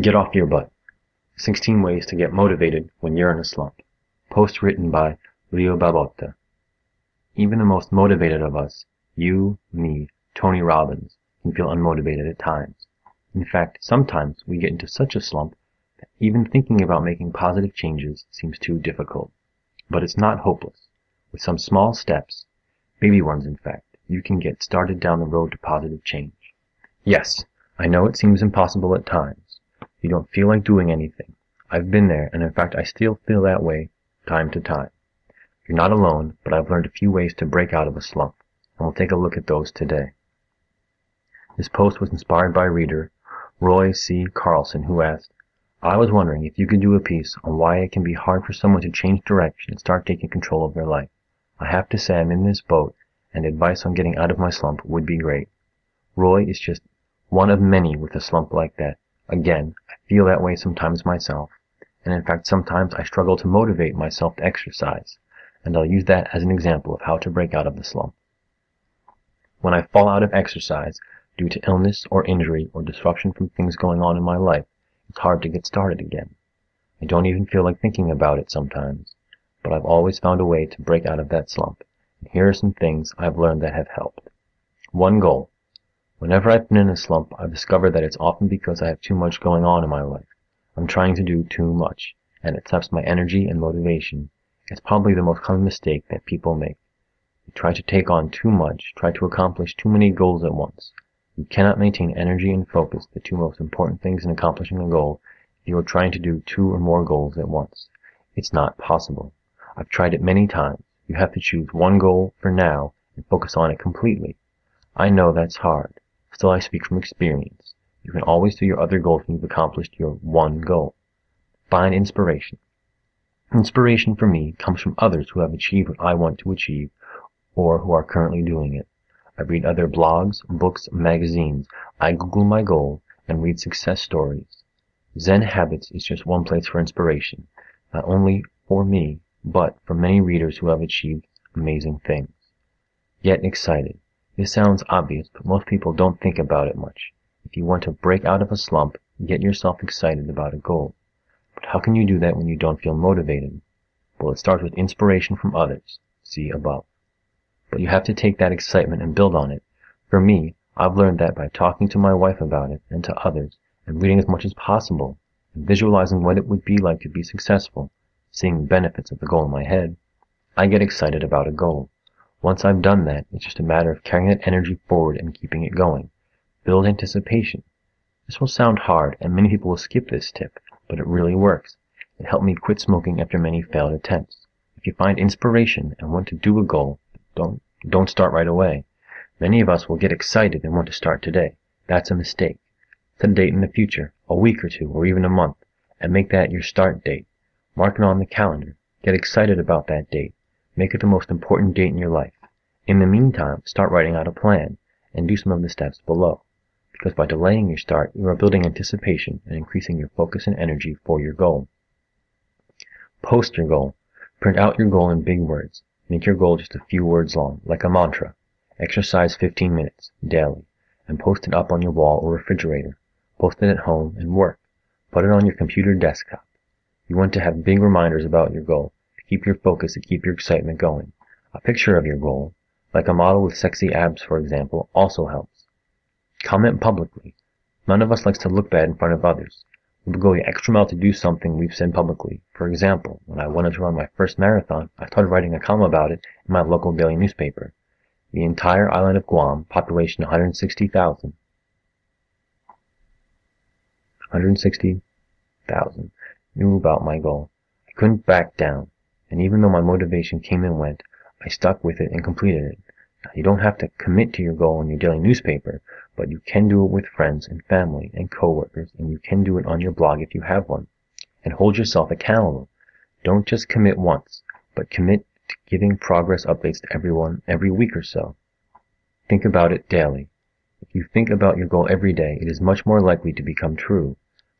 Get off your butt. 16 ways to get motivated when you're in a slump. Post written by Leo Babauta. Even the most motivated of us, you, me, Tony Robbins, can feel unmotivated at times. In fact, sometimes we get into such a slump that even thinking about making positive changes seems too difficult. But it's not hopeless. With some small steps, baby ones in fact, you can get started down the road to positive change. Yes, I know it seems impossible at times you don't feel like doing anything. I've been there, and in fact I still feel that way time to time. You're not alone, but I've learned a few ways to break out of a slump, and we'll take a look at those today. This post was inspired by reader Roy C. Carlson, who asked, I was wondering if you could do a piece on why it can be hard for someone to change direction and start taking control of their life. I have to say I'm in this boat, and advice on getting out of my slump would be great. Roy is just one of many with a slump like that. Again, I feel that way sometimes myself, and in fact sometimes I struggle to motivate myself to exercise, and I'll use that as an example of how to break out of the slump. When I fall out of exercise due to illness or injury or disruption from things going on in my life, it's hard to get started again. I don't even feel like thinking about it sometimes, but I've always found a way to break out of that slump, and here are some things I've learned that have helped. One goal. Whenever I've been in a slump, I've discovered that it's often because I have too much going on in my life. I'm trying to do too much, and it saps my energy and motivation. It's probably the most common mistake that people make. You try to take on too much, try to accomplish too many goals at once. You cannot maintain energy and focus, the two most important things in accomplishing a goal, if you are trying to do two or more goals at once. It's not possible. I've tried it many times. You have to choose one goal for now and focus on it completely. I know that's hard. Still I speak from experience. You can always do your other goals when you've accomplished your one goal. Find inspiration. Inspiration for me comes from others who have achieved what I want to achieve or who are currently doing it. I read other blogs, books, magazines. I Google my goal and read success stories. Zen Habits is just one place for inspiration, not only for me, but for many readers who have achieved amazing things. Get excited. This sounds obvious, but most people don't think about it much. If you want to break out of a slump, get yourself excited about a goal. But how can you do that when you don't feel motivated? Well, it starts with inspiration from others. See above. But you have to take that excitement and build on it. For me, I've learned that by talking to my wife about it and to others, and reading as much as possible, and visualizing what it would be like to be successful, seeing the benefits of the goal in my head, I get excited about a goal. Once I've done that, it's just a matter of carrying that energy forward and keeping it going. Build anticipation. This will sound hard, and many people will skip this tip, but it really works. It helped me quit smoking after many failed attempts. If you find inspiration and want to do a goal, don't, don't start right away. Many of us will get excited and want to start today. That's a mistake. Set a date in the future, a week or two, or even a month, and make that your start date. Mark it on the calendar. Get excited about that date. Make it the most important date in your life. In the meantime, start writing out a plan and do some of the steps below. Because by delaying your start, you are building anticipation and increasing your focus and energy for your goal. Post your goal. Print out your goal in big words. Make your goal just a few words long, like a mantra. Exercise 15 minutes daily and post it up on your wall or refrigerator. Post it at home and work. Put it on your computer desktop. You want to have big reminders about your goal keep your focus and keep your excitement going. A picture of your goal, like a model with sexy abs for example, also helps. Comment publicly. None of us likes to look bad in front of others. We will go the extra mile to do something we've said publicly. For example, when I wanted to run my first marathon, I started writing a column about it in my local daily newspaper. The entire island of Guam, population 160,000, 160,000, knew about my goal. I couldn't back down and even though my motivation came and went, I stuck with it and completed it. Now, you don't have to commit to your goal in your daily newspaper, but you can do it with friends and family and coworkers, and you can do it on your blog if you have one. And hold yourself accountable. Don't just commit once, but commit to giving progress updates to everyone every week or so. Think about it daily. If you think about your goal every day, it is much more likely to become true.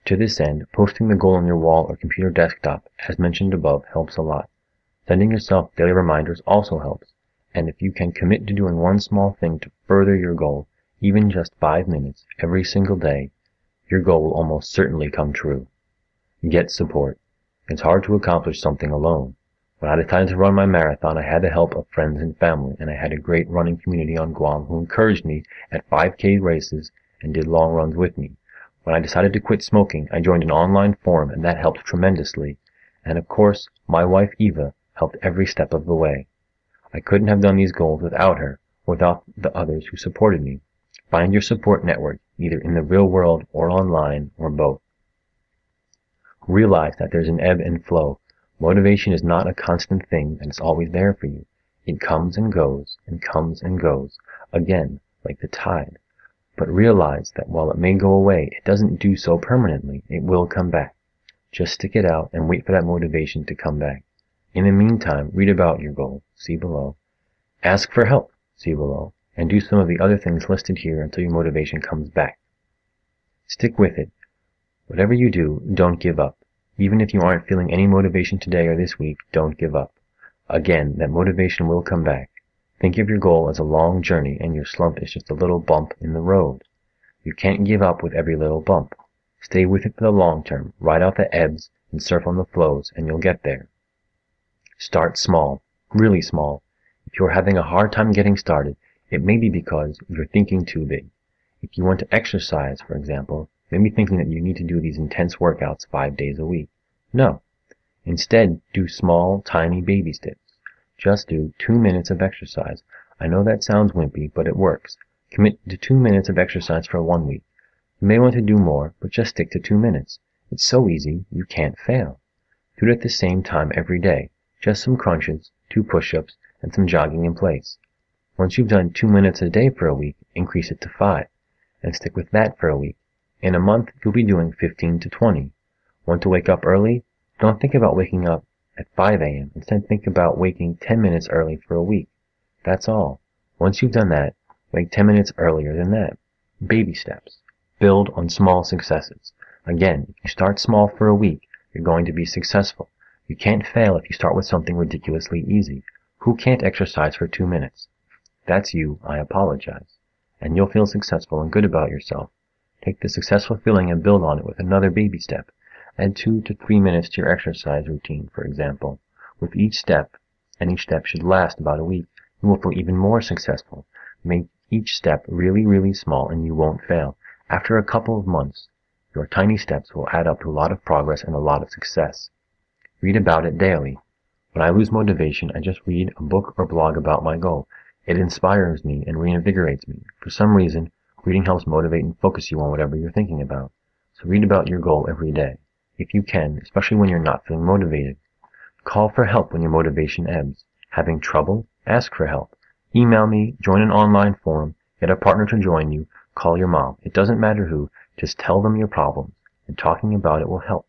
To this end, posting the goal on your wall or computer desktop, as mentioned above, helps a lot. Sending yourself daily reminders also helps, and if you can commit to doing one small thing to further your goal, even just five minutes every single day, your goal will almost certainly come true. Get support. It's hard to accomplish something alone. When I decided to run my marathon, I had the help of friends and family, and I had a great running community on Guam who encouraged me at 5K races and did long runs with me. When I decided to quit smoking, I joined an online forum and that helped tremendously. And of course, my wife Eva helped every step of the way. I couldn't have done these goals without her, without the others who supported me. Find your support network, either in the real world or online, or both. Realize that there's an ebb and flow. Motivation is not a constant thing and it's always there for you. It comes and goes, and comes and goes, again, like the tide. But realize that while it may go away, it doesn't do so permanently. It will come back. Just stick it out and wait for that motivation to come back. In the meantime, read about your goal, see below. Ask for help, see below, and do some of the other things listed here until your motivation comes back. Stick with it. Whatever you do, don't give up. Even if you aren't feeling any motivation today or this week, don't give up. Again, that motivation will come back. Think of your goal as a long journey and your slump is just a little bump in the road. You can't give up with every little bump. Stay with it for the long term, ride out the ebbs and surf on the flows, and you'll get there. Start small, really small. If you're having a hard time getting started, it may be because you're thinking too big. If you want to exercise, for example, you may be thinking that you need to do these intense workouts five days a week. No. Instead, do small, tiny baby steps. Just do two minutes of exercise. I know that sounds wimpy, but it works. Commit to two minutes of exercise for one week. You may want to do more, but just stick to two minutes. It's so easy, you can't fail. Do it at the same time every day. Just some crunches, two push-ups, and some jogging in place. Once you've done two minutes a day for a week, increase it to five, and stick with that for a week. In a month, you'll be doing 15 to 20. Want to wake up early? Don't think about waking up at 5 a.m. Instead, think about waking 10 minutes early for a week. That's all. Once you've done that, wake 10 minutes earlier than that. Baby steps. Build on small successes. Again, if you start small for a week, you're going to be successful. You can't fail if you start with something ridiculously easy. Who can't exercise for two minutes? that's you, I apologize. And you'll feel successful and good about yourself. Take the successful feeling and build on it with another baby step. Add two to three minutes to your exercise routine, for example. With each step, and each step should last about a week, you will feel even more successful. Make each step really, really small and you won't fail. After a couple of months, your tiny steps will add up to a lot of progress and a lot of success. Read about it daily. When I lose motivation, I just read a book or blog about my goal. It inspires me and reinvigorates me. For some reason, reading helps motivate and focus you on whatever you're thinking about. So read about your goal every day if you can, especially when you're not feeling motivated. Call for help when your motivation ebbs. Having trouble? Ask for help. Email me, join an online forum, get a partner to join you, call your mom. It doesn't matter who, just tell them your problems, and talking about it will help.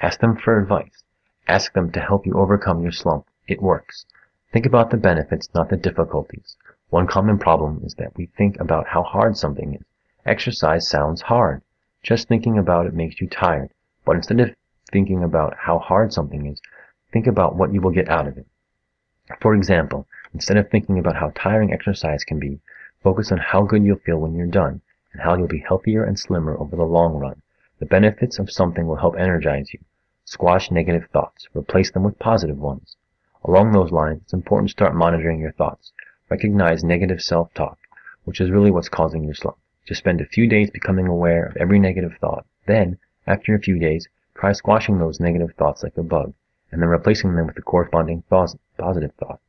Ask them for advice. Ask them to help you overcome your slump. It works. Think about the benefits, not the difficulties. One common problem is that we think about how hard something is. Exercise sounds hard. Just thinking about it makes you tired. But instead of thinking about how hard something is, think about what you will get out of it. For example, instead of thinking about how tiring exercise can be, focus on how good you'll feel when you're done, and how you'll be healthier and slimmer over the long run. The benefits of something will help energize you. Squash negative thoughts. Replace them with positive ones. Along those lines, it's important to start monitoring your thoughts. Recognize negative self-talk, which is really what's causing your slump. Just spend a few days becoming aware of every negative thought. Then, after a few days, try squashing those negative thoughts like a bug, and then replacing them with the corresponding positive thought.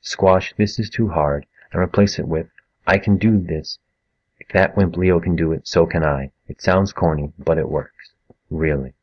Squash this is too hard, and replace it with I can do this. If that wimp Leo can do it, so can I. It sounds corny, but it works. Really.